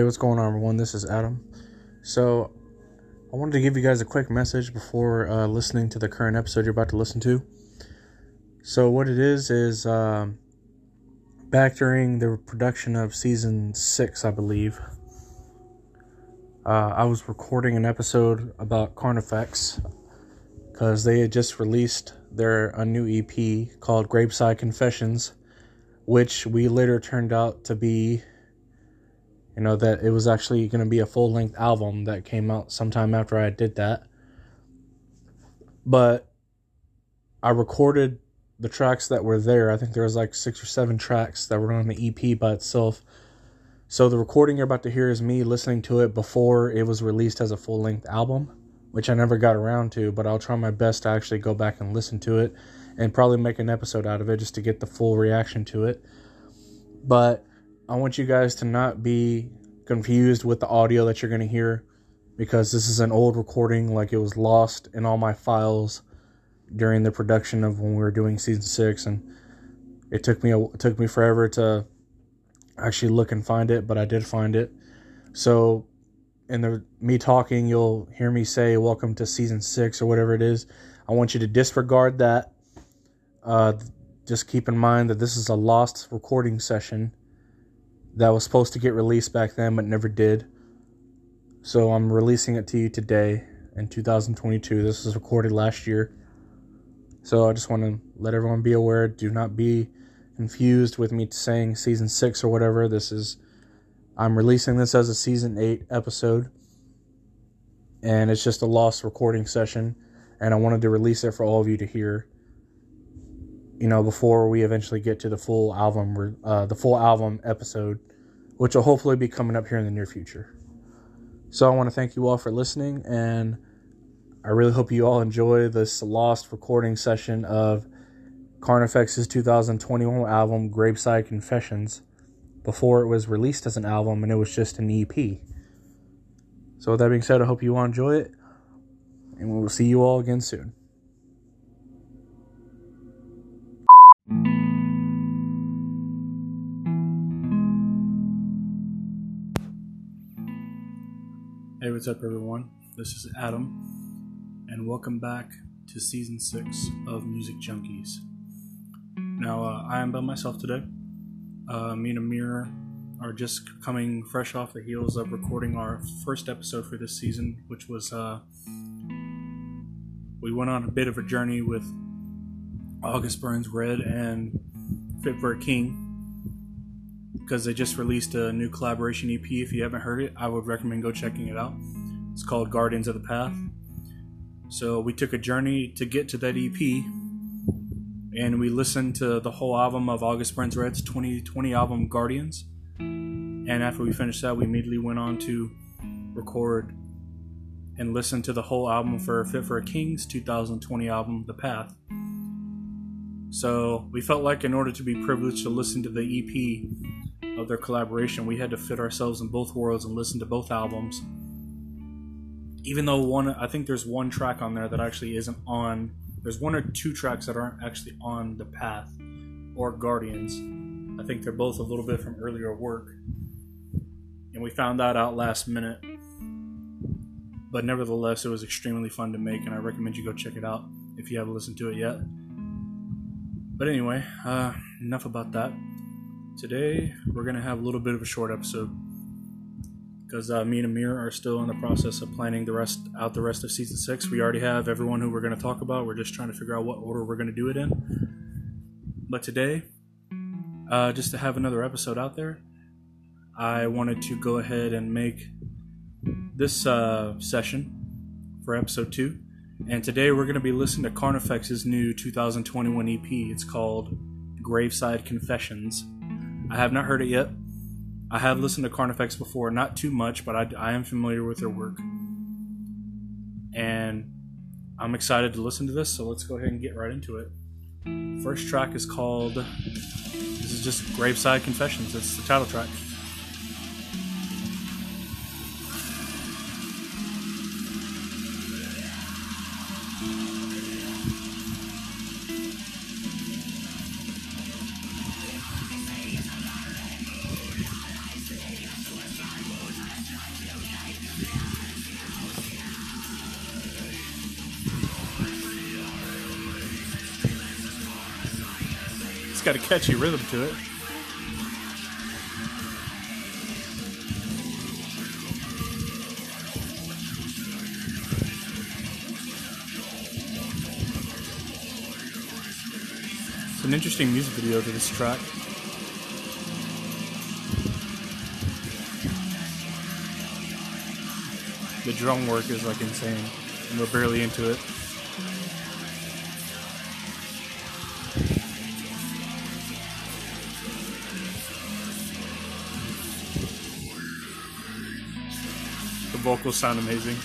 Hey, what's going on, everyone? This is Adam. So, I wanted to give you guys a quick message before uh, listening to the current episode you're about to listen to. So, what it is is um, back during the production of season six, I believe. Uh, I was recording an episode about Carnifex because they had just released their a new EP called Graveside Confessions, which we later turned out to be you know that it was actually going to be a full length album that came out sometime after I did that. But I recorded the tracks that were there. I think there was like six or seven tracks that were on the EP by itself. So the recording you're about to hear is me listening to it before it was released as a full length album, which I never got around to, but I'll try my best to actually go back and listen to it and probably make an episode out of it just to get the full reaction to it. But I want you guys to not be confused with the audio that you're going to hear because this is an old recording, like it was lost in all my files during the production of when we were doing season six, and it took me a, it took me forever to actually look and find it, but I did find it. So, in the me talking, you'll hear me say "Welcome to season six or whatever it is. I want you to disregard that. Uh, just keep in mind that this is a lost recording session that was supposed to get released back then but never did. So I'm releasing it to you today in 2022. This was recorded last year. So I just want to let everyone be aware. Do not be confused with me saying season six or whatever. This is, I'm releasing this as a season eight episode. And it's just a lost recording session. And I wanted to release it for all of you to hear you know, before we eventually get to the full album, uh, the full album episode, which will hopefully be coming up here in the near future. So I want to thank you all for listening, and I really hope you all enjoy this lost recording session of Carnifex's 2021 album, Graveside Confessions, before it was released as an album and it was just an EP. So, with that being said, I hope you all enjoy it, and we will see you all again soon. Hey, what's up, everyone? This is Adam, and welcome back to season six of Music Junkies. Now, uh, I am by myself today. Uh, me and Amir are just coming fresh off the heels of recording our first episode for this season, which was uh, we went on a bit of a journey with August Burns Red and Fit for a King because they just released a new collaboration EP. If you haven't heard it, I would recommend go checking it out. It's called Guardians of the Path. So we took a journey to get to that EP, and we listened to the whole album of August Burns Red's 2020 album Guardians. And after we finished that, we immediately went on to record and listen to the whole album for Fit for a King's 2020 album, The Path. So we felt like, in order to be privileged to listen to the EP of their collaboration, we had to fit ourselves in both worlds and listen to both albums. Even though one, I think there's one track on there that actually isn't on. There's one or two tracks that aren't actually on the Path or Guardians. I think they're both a little bit from earlier work, and we found that out last minute. But nevertheless, it was extremely fun to make, and I recommend you go check it out if you haven't listened to it yet. But anyway, uh, enough about that. Today, we're going to have a little bit of a short episode because uh, me and Amir are still in the process of planning the rest out the rest of season six. We already have everyone who we're going to talk about. We're just trying to figure out what order we're going to do it in. But today, uh, just to have another episode out there, I wanted to go ahead and make this uh, session for episode two. And today we're going to be listening to Carnifex's new 2021 EP. It's called Graveside Confessions. I have not heard it yet. I have listened to Carnifex before, not too much, but I, I am familiar with their work. And I'm excited to listen to this, so let's go ahead and get right into it. First track is called, this is just Graveside Confessions, it's the title track. Got a catchy rhythm to it. It's an interesting music video to this track. The drum work is like insane, and we're barely into it. Vocals sound amazing.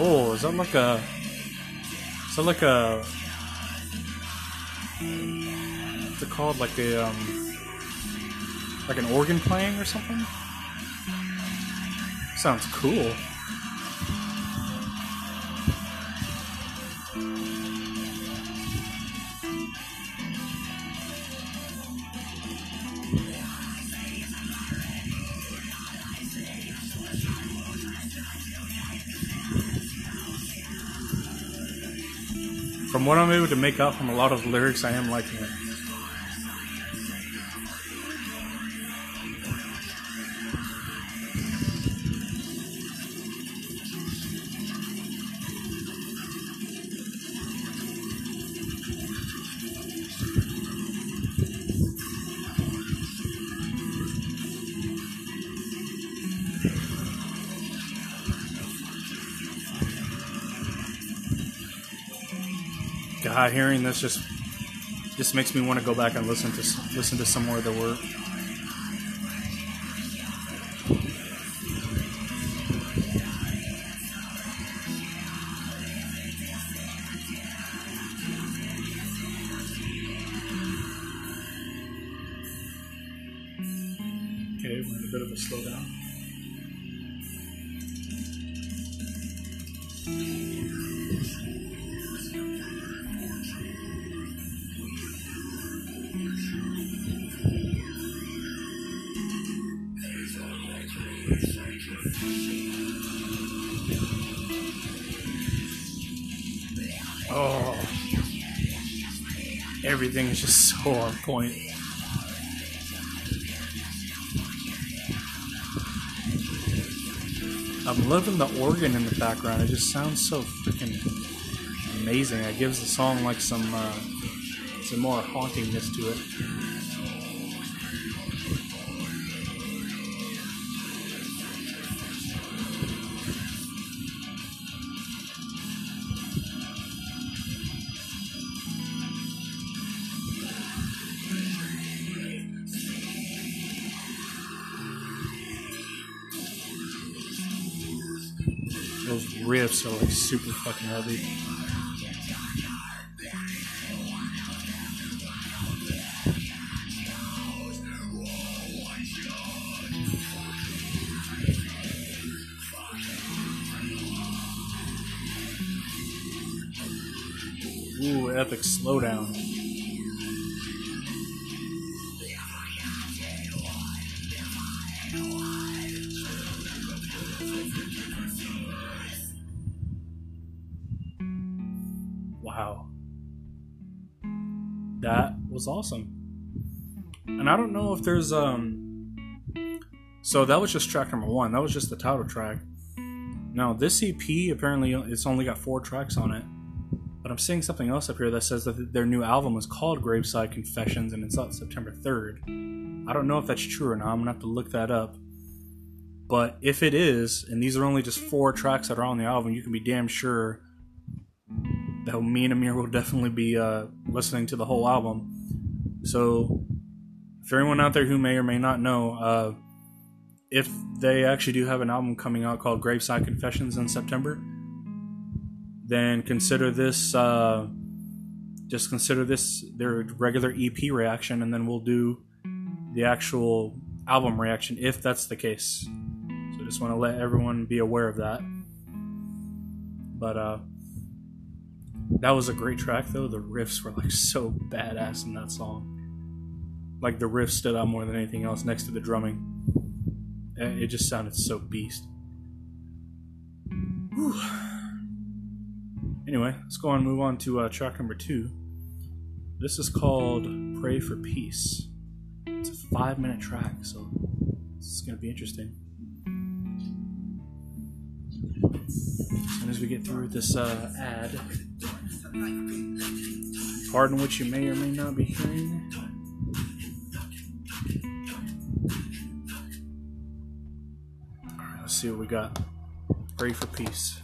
Oh, is that like a? Is that like a? What's it called? Like a um, like an organ playing or something? Sounds cool. What I'm able to make out from a lot of the lyrics, I am liking it. God, hearing this just just makes me want to go back and listen to listen to some more of the work. Okay, we're in a bit of a slowdown. Everything is just so on point. I'm loving the organ in the background. It just sounds so freaking amazing. It gives the song like some uh, some more hauntingness to it. Are like super fucking heavy. Ooh, epic slowdown. That was awesome. And I don't know if there's um so that was just track number 1. That was just the title track. Now, this EP apparently it's only got 4 tracks on it. But I'm seeing something else up here that says that their new album is called Graveside Confessions and it's out September 3rd. I don't know if that's true or not. I'm to have to look that up. But if it is, and these are only just 4 tracks that are on the album, you can be damn sure that me and Amir will definitely be uh, listening to the whole album. So, for anyone out there who may or may not know, uh, if they actually do have an album coming out called Graveside Confessions in September, then consider this uh, just consider this their regular EP reaction, and then we'll do the actual album reaction if that's the case. So, just want to let everyone be aware of that. But uh, that was a great track, though. The riffs were like so badass in that song. Like the riff stood out more than anything else next to the drumming. it just sounded so beast. Whew. Anyway, let's go on move on to uh, track number two. This is called Pray for Peace. It's a five minute track, so it's going to be interesting. As as we get through this uh, ad, pardon what you may or may not be hearing. Alright, let's see what we got. Pray for peace.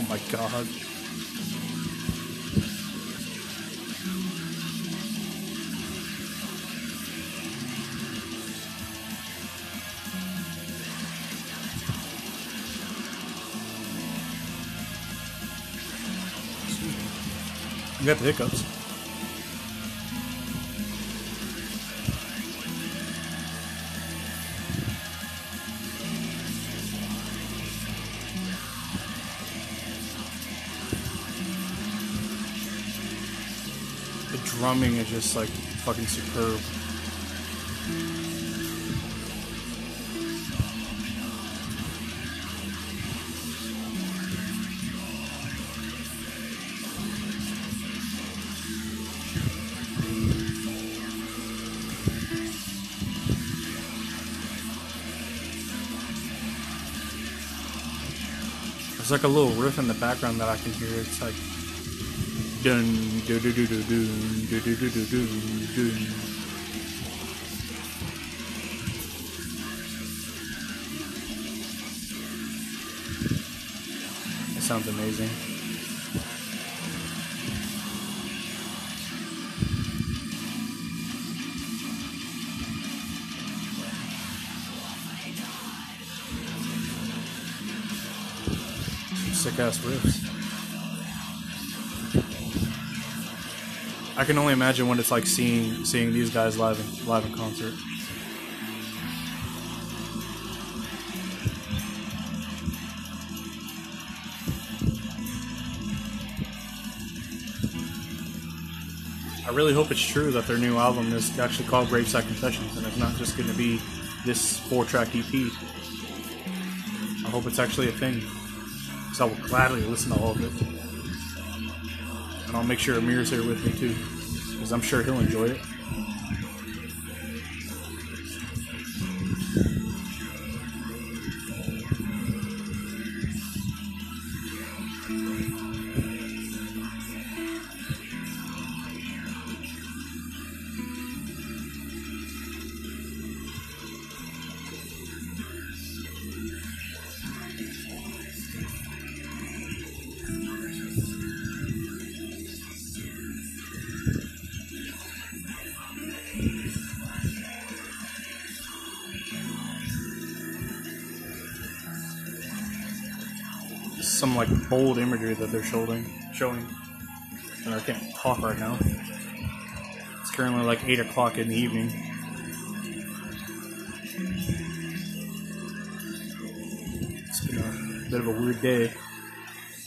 Oh my god. You got the hiccups. Drumming is just like fucking superb. There's like a little riff in the background that I can hear. It's like dun do do do do do do do do do. It sounds amazing. Sick ass riffs. I can only imagine what it's like seeing seeing these guys live in, live in concert. I really hope it's true that their new album is actually called Graveside Confessions and it's not just going to be this four-track EP. I hope it's actually a thing, because I will gladly listen to all of it. And I'll make sure Amir's here with me too, because I'm sure he'll enjoy it. Some like bold imagery that they're showing, showing. And I can't talk right now. It's currently like eight o'clock in the evening. It's been a bit of a weird day.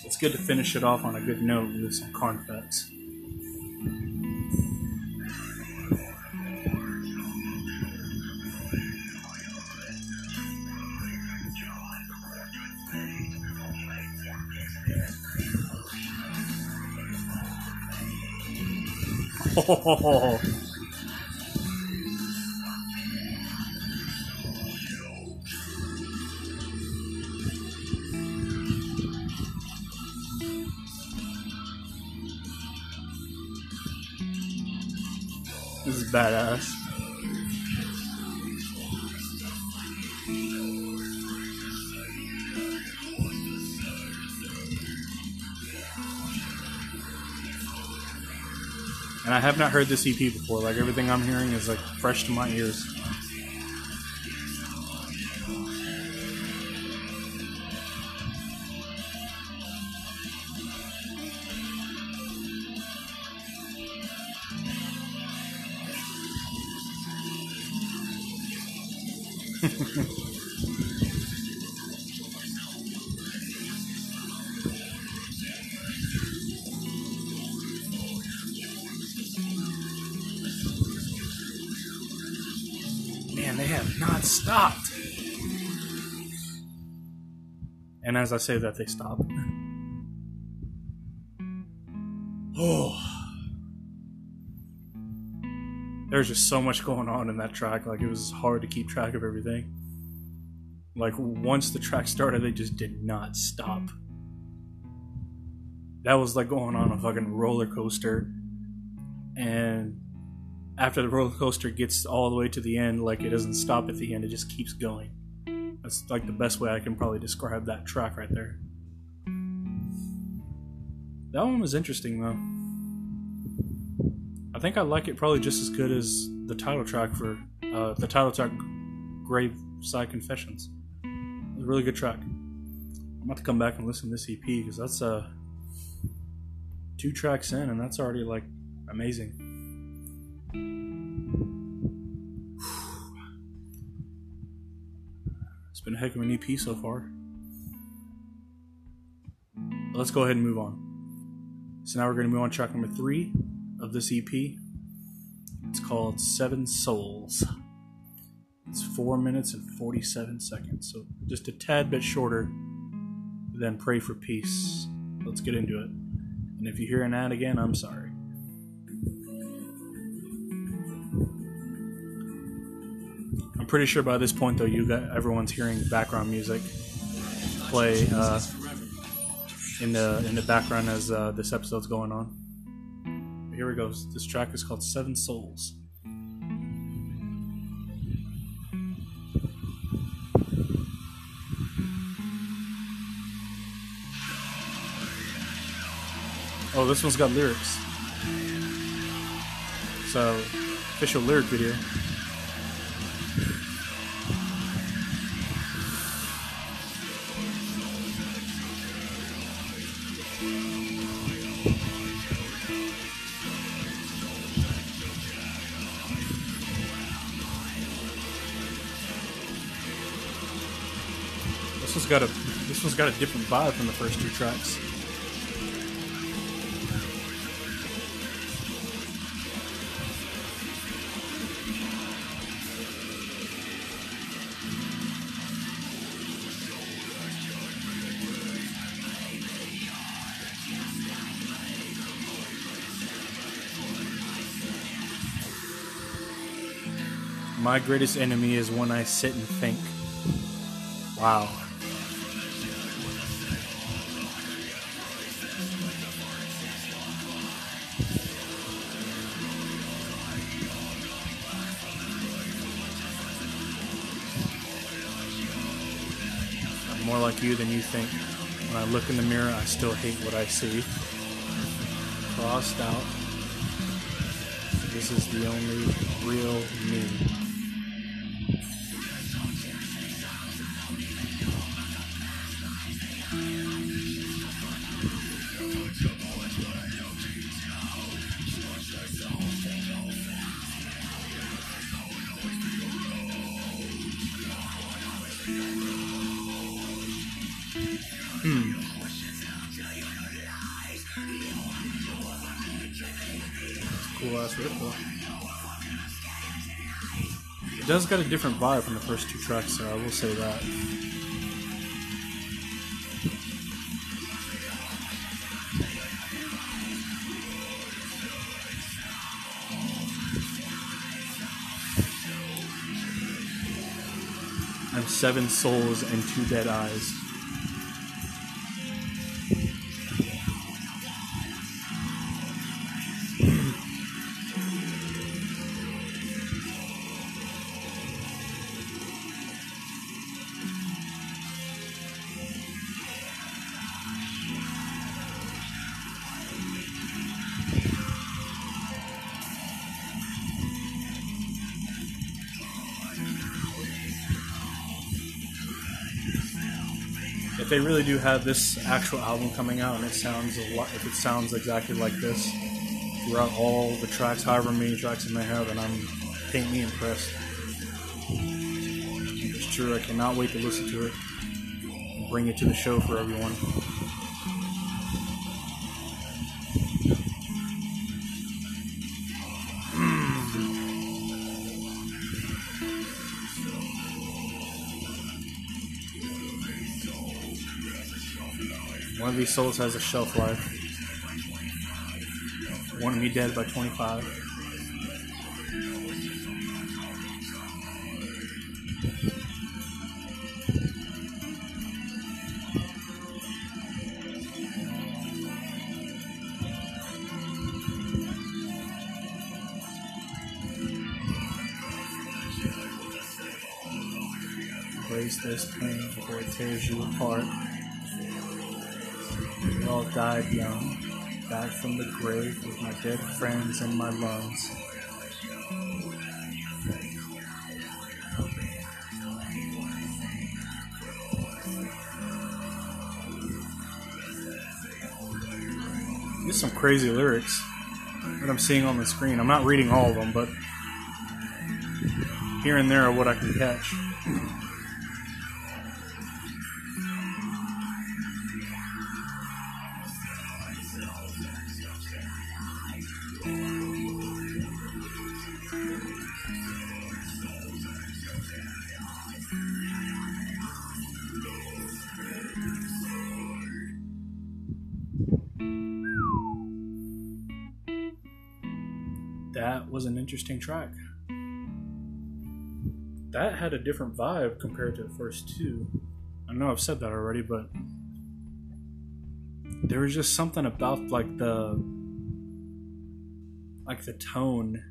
It's good to finish it off on a good note with some Carnifex. Oh, 哈哈哈哈 And I have not heard this EP before. Like everything I'm hearing is like fresh to my ears. As I say that, they stop. Oh. There's just so much going on in that track. Like, it was hard to keep track of everything. Like, once the track started, they just did not stop. That was like going on a fucking roller coaster. And after the roller coaster gets all the way to the end, like, it doesn't stop at the end, it just keeps going. That's like the best way I can probably describe that track right there. That one was interesting though. I think I like it probably just as good as the title track for uh, the title track, Graveside Confessions. It was a really good track. I'm about to come back and listen to this EP because that's uh two tracks in and that's already like amazing. Been a heck of an EP so far. Let's go ahead and move on. So now we're going to move on to track number three of this EP. It's called Seven Souls. It's four minutes and 47 seconds, so just a tad bit shorter than Pray for Peace. Let's get into it. And if you hear an ad again, I'm sorry. Pretty sure by this point, though, you got everyone's hearing background music play uh, in the in the background as uh, this episode's going on. But here we go. This track is called Seven Souls. Oh, this one's got lyrics. So, official lyric video. This one's got a this one's got a different vibe from the first two tracks. My greatest enemy is when I sit and think. Wow. I'm more like you than you think. When I look in the mirror, I still hate what I see. Crossed out. This is the only real me. Does got a different vibe from the first two tracks, so I will say that. I'm seven souls and two dead eyes. They really do have this actual album coming out and it sounds a lot, if it sounds exactly like this throughout all the tracks, however many tracks it may have, then I'm paint me impressed. It's true. I cannot wait to listen to it and bring it to the show for everyone. One of these souls has a shelf life. One of me dead by 25. Died young, back from the grave with my dead friends in my lungs. There's some crazy lyrics that I'm seeing on the screen. I'm not reading all of them, but here and there are what I can catch. Interesting track. That had a different vibe compared to the first two. I know I've said that already, but there was just something about like the like the tone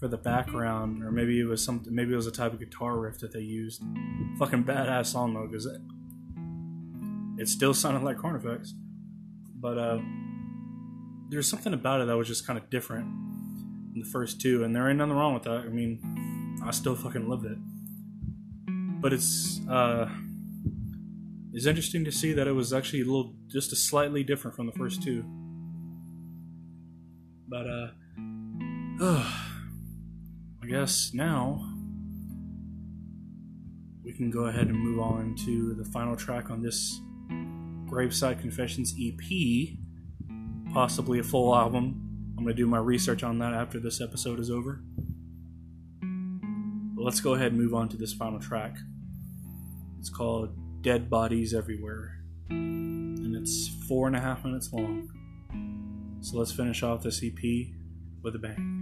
for the background, or maybe it was something. Maybe it was a type of guitar riff that they used. Fucking badass song though, because it it still sounded like Carnifex, but uh, there's something about it that was just kind of different the first two, and there ain't nothing wrong with that. I mean, I still fucking loved it, but it's uh, it's interesting to see that it was actually a little, just a slightly different from the first two. But uh, I guess now we can go ahead and move on to the final track on this Graveside Confessions EP, possibly a full album. I'm going to do my research on that after this episode is over. But let's go ahead and move on to this final track. It's called Dead Bodies Everywhere, and it's four and a half minutes long. So let's finish off this EP with a bang.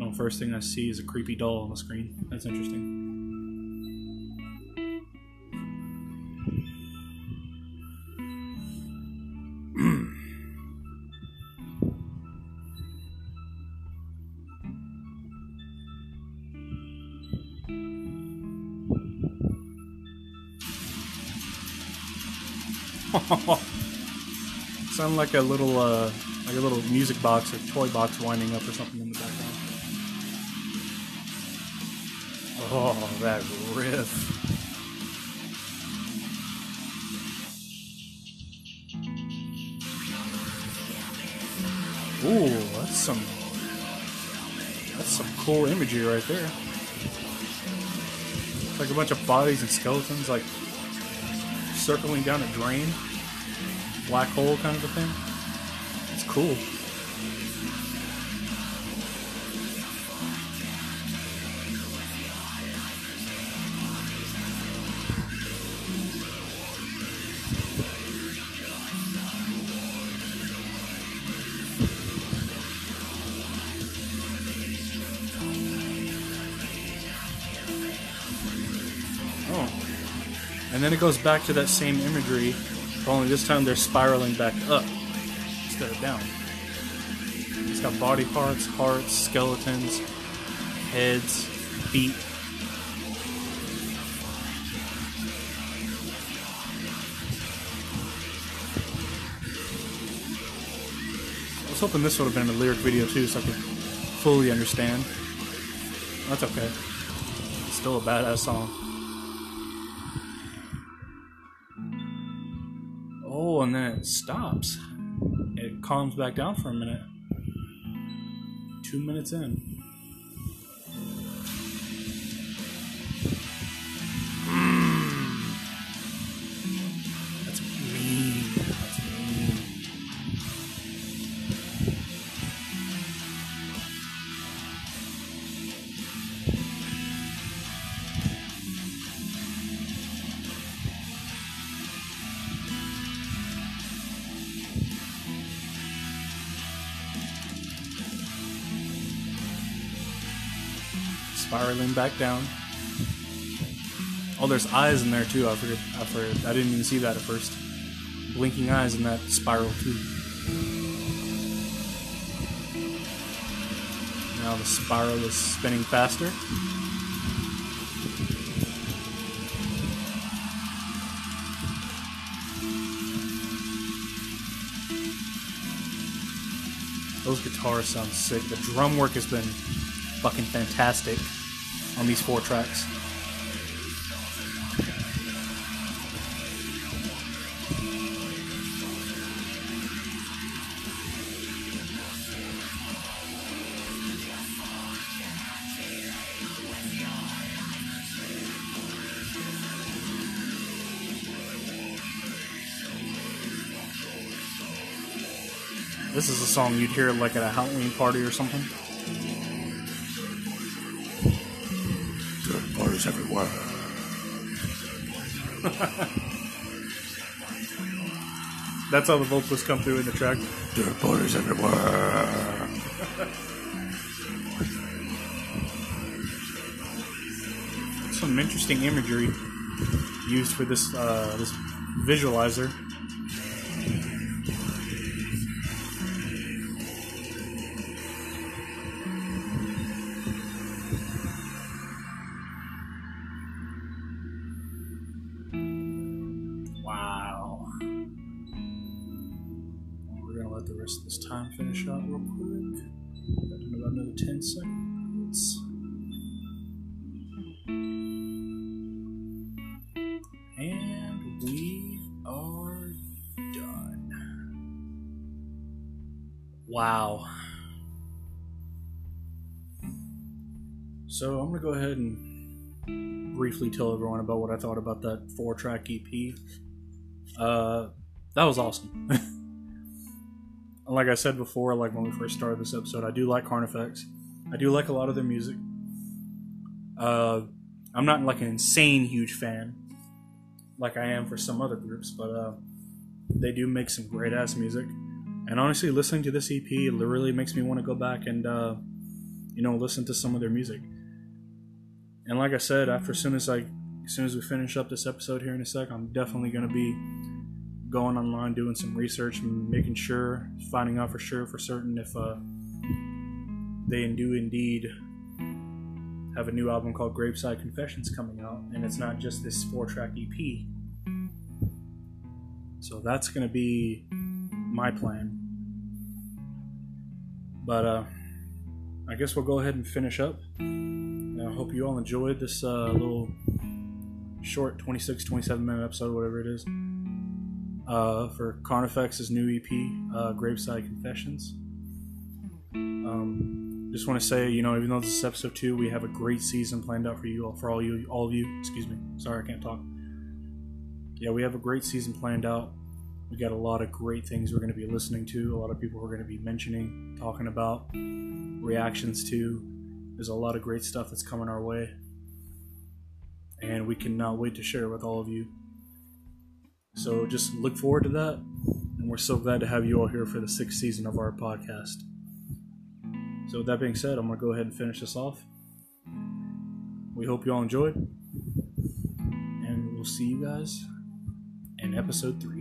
Oh, first thing I see is a creepy doll on the screen. That's interesting. Sound like a little, uh, like a little music box or toy box winding up or something in the background. Oh, that riff. Ooh, that's some, that's some cool imagery right there. It's like a bunch of bodies and skeletons, like circling down a drain, black hole kind of a thing. It's cool. Oh. And then it goes back to that same imagery, only this time they're spiraling back up instead of down. It's got body parts, hearts, skeletons, heads, feet. I was hoping this would have been a lyric video too, so I could fully understand. That's okay. It's still a badass song. Stops. It calms back down for a minute. Two minutes in. Spiraling back down. Oh, there's eyes in there too. I forget. I forget. I didn't even see that at first. Blinking eyes in that spiral too. Now the spiral is spinning faster. Those guitars sound sick. The drum work has been fucking fantastic on these four tracks. This is a song you'd hear like at a Halloween party or something. That's how the vocals come through in the track. Dirt bodies everywhere. Some interesting imagery used for this uh, this visualizer. Briefly tell everyone about what I thought about that four track EP. Uh, that was awesome. Like I said before, like when we first started this episode, I do like Carnifex. I do like a lot of their music. Uh, I'm not like an insane huge fan, like I am for some other groups, but uh, they do make some great ass music. And honestly, listening to this EP it really makes me want to go back and uh, you know listen to some of their music. And like I said, after as soon as I as soon as we finish up this episode here in a sec, I'm definitely gonna be going online doing some research making sure finding out for sure for certain if uh, they do indeed have a new album called Graveside Confessions coming out and it's not just this four track EP so that's gonna be my plan. But uh, I guess we'll go ahead and finish up hope you all enjoyed this uh, little short 26 27 minute episode whatever it is uh, for Carnifex's new EP, uh, Graveside Confessions. Um, just want to say, you know, even though this is episode two, we have a great season planned out for you all, for all you, all of you. Excuse me, sorry, I can't talk. Yeah, we have a great season planned out. We got a lot of great things we're going to be listening to. A lot of people we're going to be mentioning, talking about, reactions to. There's a lot of great stuff that's coming our way, and we cannot wait to share with all of you. So just look forward to that. And we're so glad to have you all here for the sixth season of our podcast. So, with that being said, I'm going to go ahead and finish this off. We hope you all enjoyed. And we'll see you guys in episode three.